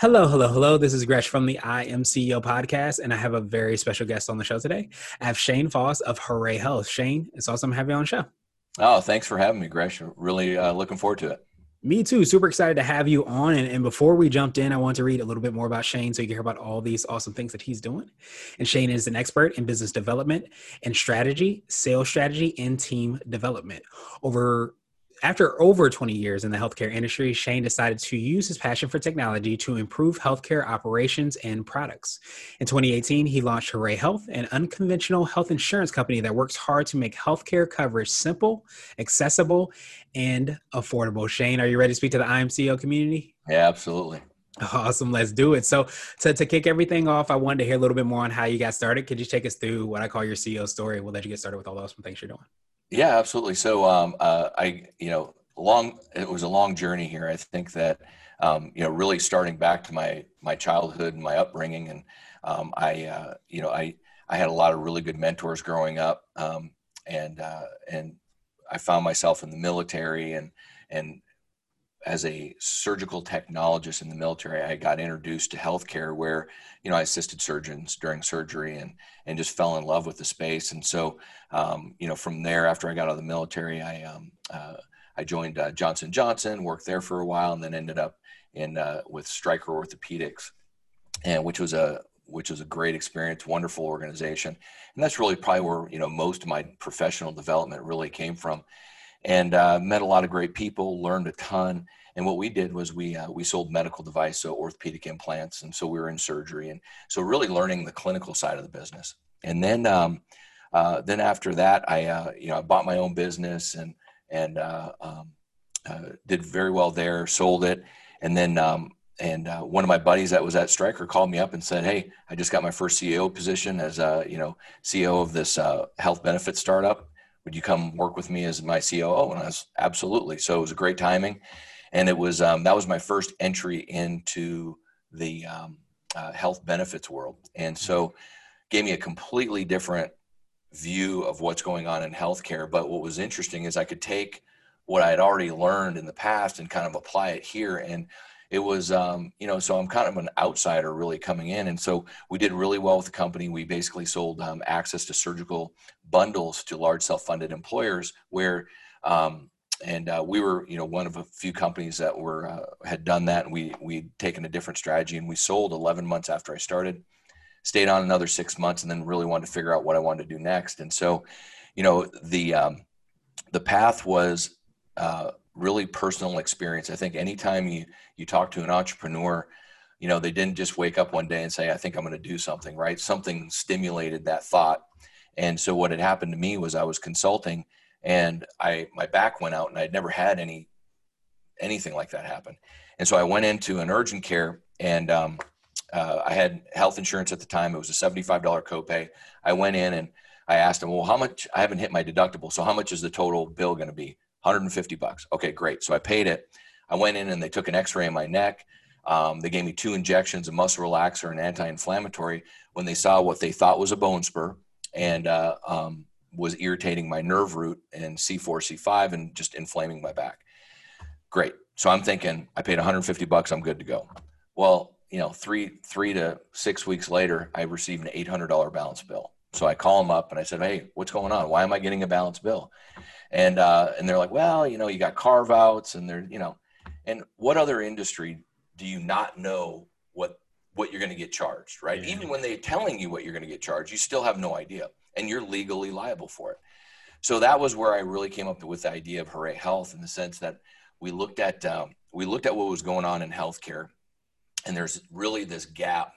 Hello, hello, hello. This is Gresh from the I Am CEO podcast, and I have a very special guest on the show today. I have Shane Foss of Hooray Health. Shane, it's awesome to have you on the show. Oh, thanks for having me, Gresh. Really uh, looking forward to it. Me too. Super excited to have you on. And, and, before we jumped in, I want to read a little bit more about Shane so you can hear about all these awesome things that he's doing. And Shane is an expert in business development and strategy, sales strategy, and team development. Over after over 20 years in the healthcare industry, Shane decided to use his passion for technology to improve healthcare operations and products. In 2018, he launched Hooray Health, an unconventional health insurance company that works hard to make healthcare coverage simple, accessible, and affordable. Shane, are you ready to speak to the I Am CEO community? Yeah, absolutely. Awesome. Let's do it. So, to, to kick everything off, I wanted to hear a little bit more on how you got started. Could you take us through what I call your CEO story? We'll let you get started with all those things you're doing. Yeah, absolutely. So, um, uh, I, you know, long, it was a long journey here. I think that, um, you know, really starting back to my, my childhood and my upbringing. And, um, I, uh, you know, I, I had a lot of really good mentors growing up. Um, and, uh, and I found myself in the military and, and as a surgical technologist in the military, I got introduced to healthcare where, you know, I assisted surgeons during surgery and, and just fell in love with the space. And so, um, you know, from there, after I got out of the military, I, um, uh, I joined uh, Johnson Johnson, worked there for a while, and then ended up in uh, with Stryker Orthopedics, and which was a which was a great experience, wonderful organization, and that's really probably where you know most of my professional development really came from and uh, met a lot of great people, learned a ton. And what we did was we uh, we sold medical device, so orthopedic implants, and so we were in surgery, and so really learning the clinical side of the business. And then um, uh, then after that, I uh, you know I bought my own business and and uh, um, uh, did very well there, sold it, and then um, and one of my buddies that was at Stryker called me up and said, "Hey, I just got my first CEO position as a you know CEO of this health benefit startup, would you come work with me as my COO? And I was absolutely. So it was a great timing. And it was, um, that was my first entry into the um, uh, health benefits world. And so gave me a completely different view of what's going on in healthcare. But what was interesting is I could take what I had already learned in the past and kind of apply it here. And it was um, you know so i'm kind of an outsider really coming in. And so we did really well with the company. We basically sold um, access to surgical bundles to large self-funded employers where um, and uh, we were you know one of a few companies that were uh, had done that and we we'd taken a different strategy and we sold 11 months after i started stayed on another six months and then really wanted to figure out what i wanted to do next. And so you know the um, the path was uh, really personal experience. I think anytime you you talk to an entrepreneur, you know, they didn't just wake up one day and say, "I think I'm going to do something." Right? Something stimulated that thought. And so what had happened to me was I was consulting, and I my back went out, and I'd never had any anything like that happen. And so I went into an urgent care, and um, uh, I had health insurance at the time. It was a $75 copay. I went in and I asked him, "Well, how much? I haven't hit my deductible, so how much is the total bill going to be?" 150 bucks. Okay, great. So I paid it. I went in and they took an X-ray of my neck. Um, they gave me two injections, a muscle relaxer and anti-inflammatory. When they saw what they thought was a bone spur and uh, um, was irritating my nerve root and C4, C5, and just inflaming my back. Great. So I'm thinking I paid 150 bucks. I'm good to go. Well, you know, three three to six weeks later, I received an $800 balance bill. So I call them up and I said, "Hey, what's going on? Why am I getting a balance bill?" and uh, and they're like, well, you know, you got carve outs, and they're you know, and what other industry do you not know what what you're going to get charged, right? Yeah. Even when they're telling you what you're going to get charged, you still have no idea, and you're legally liable for it. So that was where I really came up with the idea of Hooray Health in the sense that we looked at um, we looked at what was going on in healthcare, and there's really this gap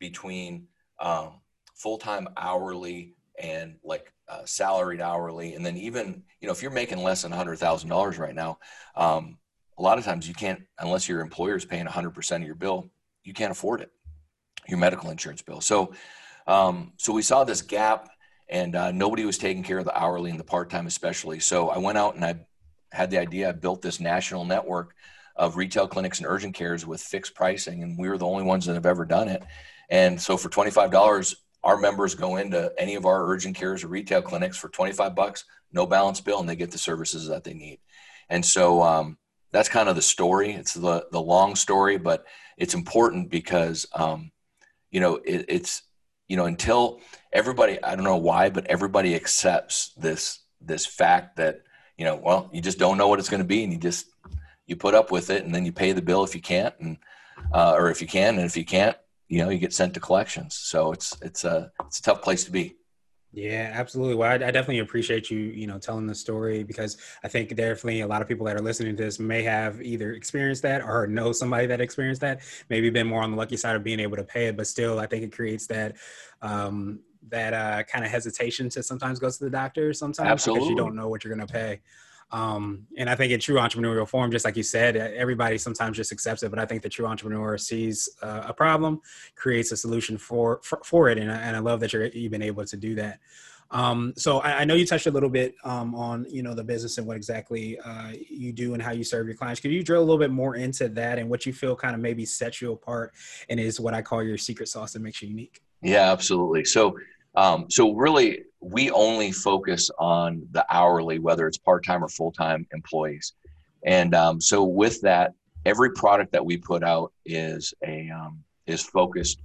between um, full time hourly and like uh, salaried hourly, and then even you know if you're making less than hundred thousand dollars right now, um, a lot of times you can't unless your employer is paying hundred percent of your bill, you can't afford it. your medical insurance bill. So, um, so we saw this gap, and uh, nobody was taking care of the hourly and the part time, especially. So I went out and I had the idea. I built this national network of retail clinics and urgent cares with fixed pricing, and we were the only ones that have ever done it. And so for twenty five dollars, our members go into any of our urgent cares or retail clinics for twenty five bucks, no balance bill, and they get the services that they need. And so um, that's kind of the story. It's the the long story, but it's important because um, you know it, it's you know until everybody I don't know why, but everybody accepts this this fact that you know well you just don't know what it's going to be, and you just you put up with it, and then you pay the bill if you can't, and uh, or if you can, and if you can't, you know you get sent to collections. So it's it's a it's a tough place to be. Yeah, absolutely. Well, I, I, definitely appreciate you, you know, telling the story because I think definitely a lot of people that are listening to this may have either experienced that or know somebody that experienced that. Maybe been more on the lucky side of being able to pay it, but still, I think it creates that um, that uh, kind of hesitation to sometimes go to the doctor. Sometimes Absolutely. because you don't know what you're going to pay. Um, and I think in true entrepreneurial form, just like you said, everybody sometimes just accepts it. But I think the true entrepreneur sees uh, a problem, creates a solution for for, for it, and I, and I love that you're you've been able to do that. Um, so I, I, know you touched a little bit um, on you know the business and what exactly uh, you do and how you serve your clients. Could you drill a little bit more into that and what you feel kind of maybe sets you apart and is what I call your secret sauce that makes you unique? Yeah, absolutely. So um, so really, we only focus on the hourly, whether it's part-time or full-time employees. And um, so with that, every product that we put out is a um, is focused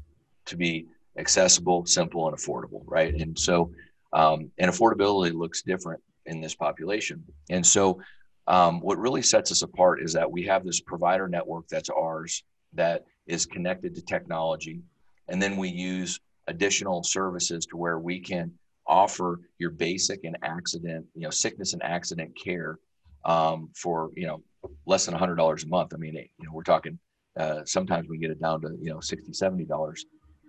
to be accessible, simple, and affordable, right? And so, um, and affordability looks different in this population. And so, um, what really sets us apart is that we have this provider network that's ours that is connected to technology, and then we use additional services to where we can offer your basic and accident, you know, sickness and accident care um, for you know less than hundred dollars a month. I mean, you know, we're talking uh, sometimes we get it down to you know 60 70 dollars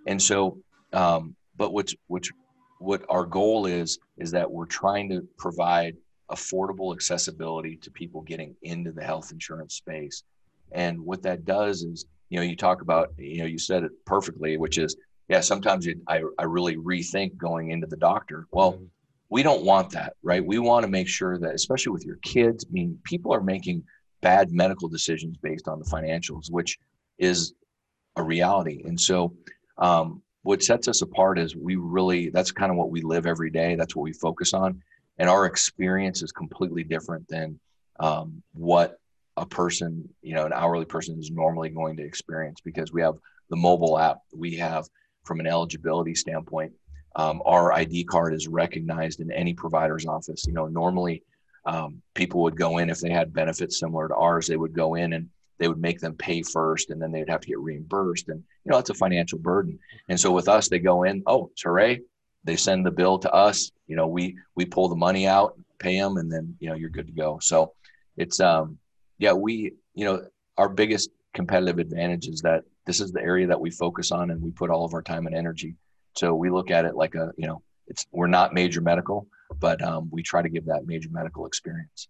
and so um, but what's which what our goal is is that we're trying to provide affordable accessibility to people getting into the health insurance space and what that does is you know you talk about you know you said it perfectly which is yeah, sometimes it, I, I really rethink going into the doctor. Well, mm-hmm. we don't want that, right? We want to make sure that, especially with your kids, I mean, people are making bad medical decisions based on the financials, which is a reality. And so, um, what sets us apart is we really, that's kind of what we live every day. That's what we focus on. And our experience is completely different than um, what a person, you know, an hourly person is normally going to experience because we have the mobile app, we have from an eligibility standpoint. Um, our ID card is recognized in any provider's office. You know, normally um, people would go in if they had benefits similar to ours, they would go in and they would make them pay first, and then they'd have to get reimbursed, and you know, that's a financial burden. And so with us, they go in, oh, it's hooray! They send the bill to us. You know, we we pull the money out, pay them, and then you know you're good to go. So it's um yeah, we you know our biggest competitive advantage is that this is the area that we focus on and we put all of our time and energy. So we look at it like a, you know, it's we're not major medical, but um, we try to give that major medical experience.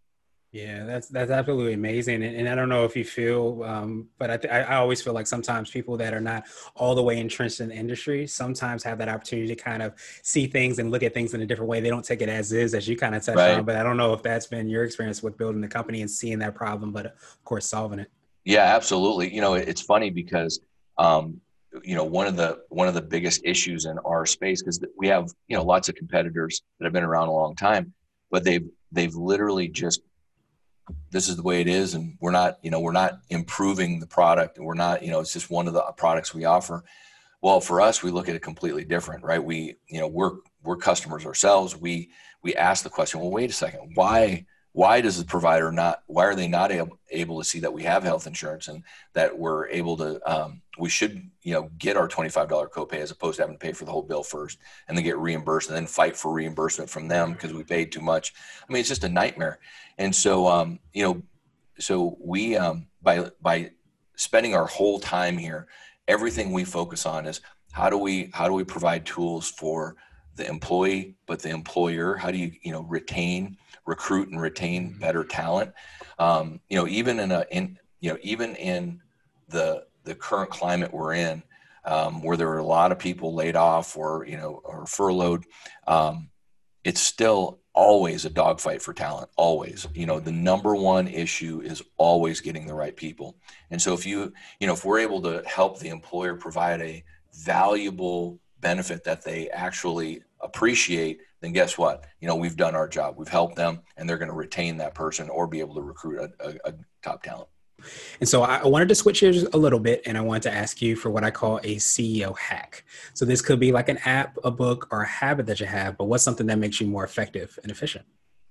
Yeah, that's that's absolutely amazing, and, and I don't know if you feel, um, but I, th- I always feel like sometimes people that are not all the way entrenched in the industry sometimes have that opportunity to kind of see things and look at things in a different way. They don't take it as is, as you kind of touched right. on. But I don't know if that's been your experience with building the company and seeing that problem, but of course solving it. Yeah, absolutely. You know, it's funny because um, you know one of the one of the biggest issues in our space because we have you know lots of competitors that have been around a long time, but they've they've literally just this is the way it is, and we're not you know we're not improving the product. We're not you know it's just one of the products we offer. Well, for us, we look at it completely different, right? We you know we're we're customers ourselves. We we ask the question, well, wait a second, why why does the provider not why are they not able, able to see that we have health insurance and that we're able to um, we should you know get our $25 copay as opposed to having to pay for the whole bill first and then get reimbursed and then fight for reimbursement from them because we paid too much? I mean it's just a nightmare. And so um, you know so we um, by by spending our whole time here everything we focus on is how do we how do we provide tools for the employee but the employer how do you you know retain recruit and retain mm-hmm. better talent. Um, you know, even in a in you know even in the the current climate we're in, um, where there are a lot of people laid off or you know or furloughed, um, it's still always a dogfight for talent. Always, you know, the number one issue is always getting the right people. And so if you you know if we're able to help the employer provide a valuable benefit that they actually appreciate, then guess what? You know, we've done our job. We've helped them, and they're going to retain that person or be able to recruit a, a, a top talent. And so I wanted to switch gears a little bit and I wanted to ask you for what I call a CEO hack. So this could be like an app, a book, or a habit that you have, but what's something that makes you more effective and efficient?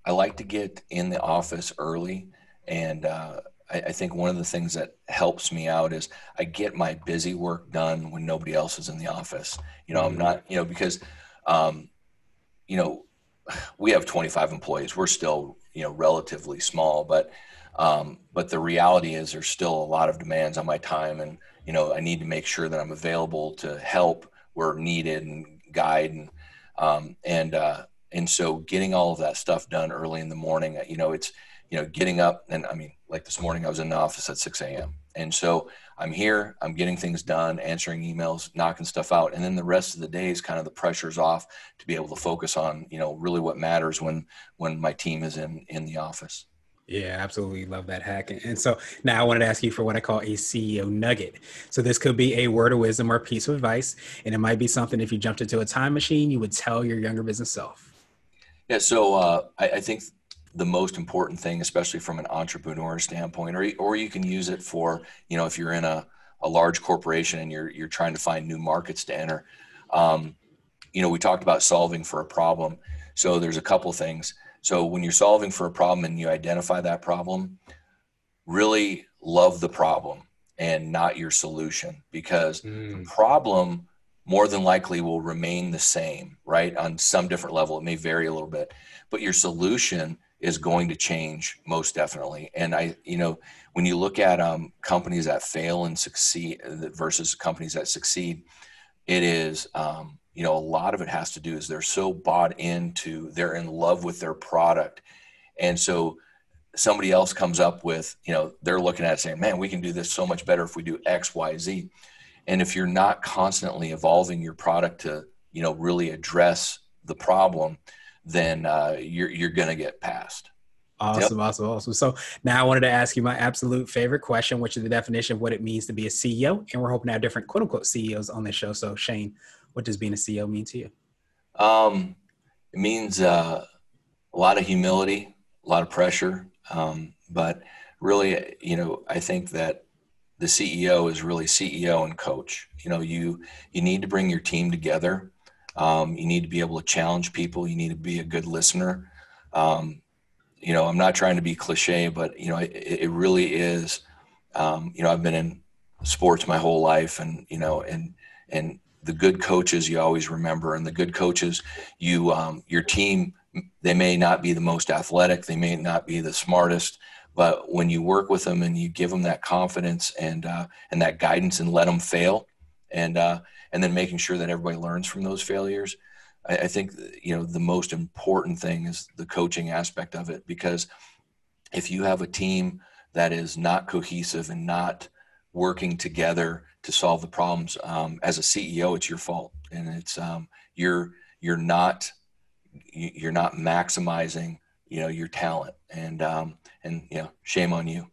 I like to get in the office early. And uh, I, I, think one of the things that helps me out is I get my busy work done when nobody else is in the office. You know, I'm mm-hmm. not, you know, because, um, you know, we have 25 employees. We're still, you know, relatively small, but um, but the reality is there's still a lot of demands on my time and, you know, I need to make sure that I'm available to help where needed and guide. And, um, and, uh, and so getting all of that stuff done early in the morning, you know, it's, you know, getting up and I mean, like this morning I was in the office at 6 a.m. And so I'm here, I'm getting things done, answering emails, knocking stuff out. And then the rest of the day is kind of the pressure's off to be able to focus on, you know, really what matters when, when my team is in, in the office. Yeah, absolutely love that hack. And so now I wanted to ask you for what I call a CEO nugget. So this could be a word of wisdom or piece of advice, and it might be something if you jumped into a time machine, you would tell your younger business self. Yeah, so uh, I, I, think the most important thing, especially from an entrepreneur standpoint, or or you can use it for you know if you're in a, a large corporation and you're you're trying to find new markets to enter. Um, you know, we talked about solving for a problem. So there's a couple things so when you're solving for a problem and you identify that problem, really love the problem and not your solution because mm. the problem more than likely will remain the same, right? On some different level, it may vary a little bit, but your solution is going to change most definitely. And I, you know, when you look at um, companies that fail and succeed versus companies that succeed, it is um, you know a lot of it has to do is they're so bought into they're in love with their product and so somebody else comes up with you know they're looking at saying man we can do this so much better if we do x y z and if you're not constantly evolving your product to you know really address the problem then uh, you're you're going to get passed Awesome, yep. awesome, awesome. So now I wanted to ask you my absolute favorite question, which is the definition of what it means to be a CEO. And we're hoping to have different quote unquote CEOs on this show. So Shane, what does being a CEO mean to you? Um, it means uh, a lot of humility, a lot of pressure, um, but really, you know, I think that the CEO is really CEO and coach. You know, you you need to bring your team together. Um, you need to be able to challenge people. You need to be a good listener. Um, you know, I'm not trying to be cliche, but you know, it, it really is. Um, you know, I've been in sports my whole life, and you know, and and the good coaches you always remember, and the good coaches you um, your team they may not be the most athletic, they may not be the smartest, but when you work with them and you give them that confidence and uh, and that guidance and let them fail, and uh, and then making sure that everybody learns from those failures, I, I think you know the most important thing is the coaching aspect of it because if you have a team that is not cohesive and not working together to solve the problems. Um, as a CEO, it's your fault, and it's um, you're you're not you're not maximizing you know your talent, and um, and you know shame on you.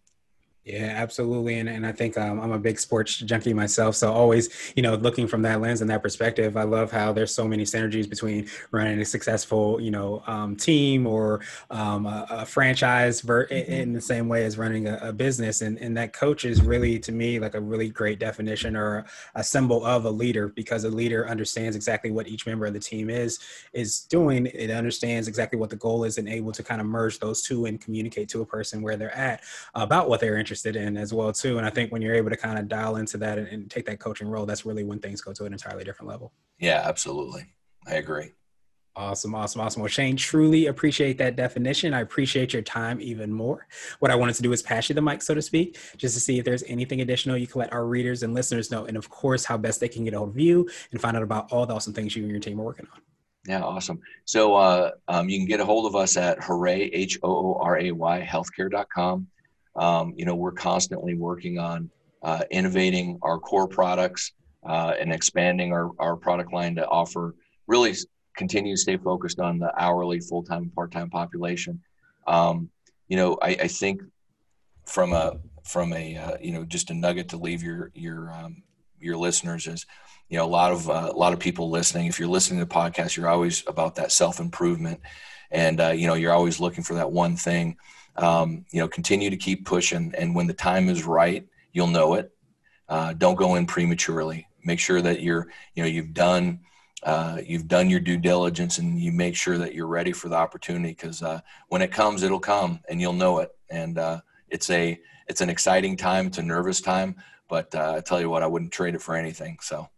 Yeah, absolutely. And, and I think um, I'm a big sports junkie myself. So always, you know, looking from that lens and that perspective, I love how there's so many synergies between running a successful, you know, um, team or um, a, a, franchise ver- mm-hmm. in the same way as running a, a, business. And, and that coach is really, to me, like a really great definition or a symbol of a leader because a leader understands exactly what each member of the team is, is doing. It understands exactly what the goal is and able to kind of merge those two and communicate to a person where they're at about what they're interested interested in as well too. And I think when you're able to kind of dial into that and, and take that coaching role, that's really when things go to an entirely different level. Yeah, absolutely. I agree. Awesome, awesome, awesome. Well, Shane, truly appreciate that definition. I appreciate your time even more. What I wanted to do is pass you the mic, so to speak, just to see if there's anything additional you can let our readers and listeners know, and of course, how best they can get a hold of you and find out about all the awesome things you and your team are working on. Yeah, awesome. So uh, um, you can get a hold of us at hooray, H O O R A Y, healthcare.com. Um, you know, we're constantly working on uh, innovating our core products, uh, and expanding our, our product line to offer really continue to stay focused on the hourly, full time, part time population. Um, you know, I, I, think from a from a uh, you know just a nugget to leave your your um, your listeners is you know a lot of uh, a lot of people listening. If you're listening to podcasts, you're always about that self improvement, and uh, you know you're always looking for that one thing. Um, you know, continue to keep pushing, and when the time is right, you'll know it. Uh, don't go in prematurely. Make sure that you're you know you've done uh, you've done your due diligence and you make sure that you're ready for the opportunity because uh, when it comes it'll come and you'll know it and uh, it's a it's an exciting time it's a nervous time but uh, i tell you what i wouldn't trade it for anything so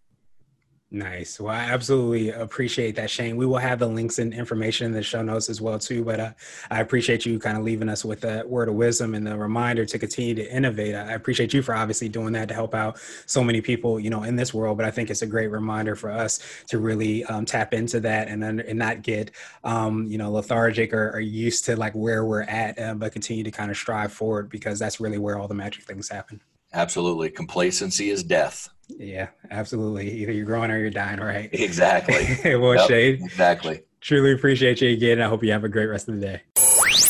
Nice. Well, I absolutely appreciate that, Shane. We will have the links and information in the show notes as well too. But uh, I appreciate you kind of leaving us with that word of wisdom and the reminder to continue to innovate. I appreciate you for obviously doing that to help out so many people, you know, in this world. But I think it's a great reminder for us to really um, tap into that and and not get, um, you know, lethargic or, or, used to like where we're at, uh, but continue to kind of strive forward because that's really where all the magic things happen. Absolutely. Complacency is death. Yeah, absolutely. Either you're growing or you're dying, right? Exactly. well, yep, Shane. Exactly. Truly appreciate you again. I hope you have a great rest of the day.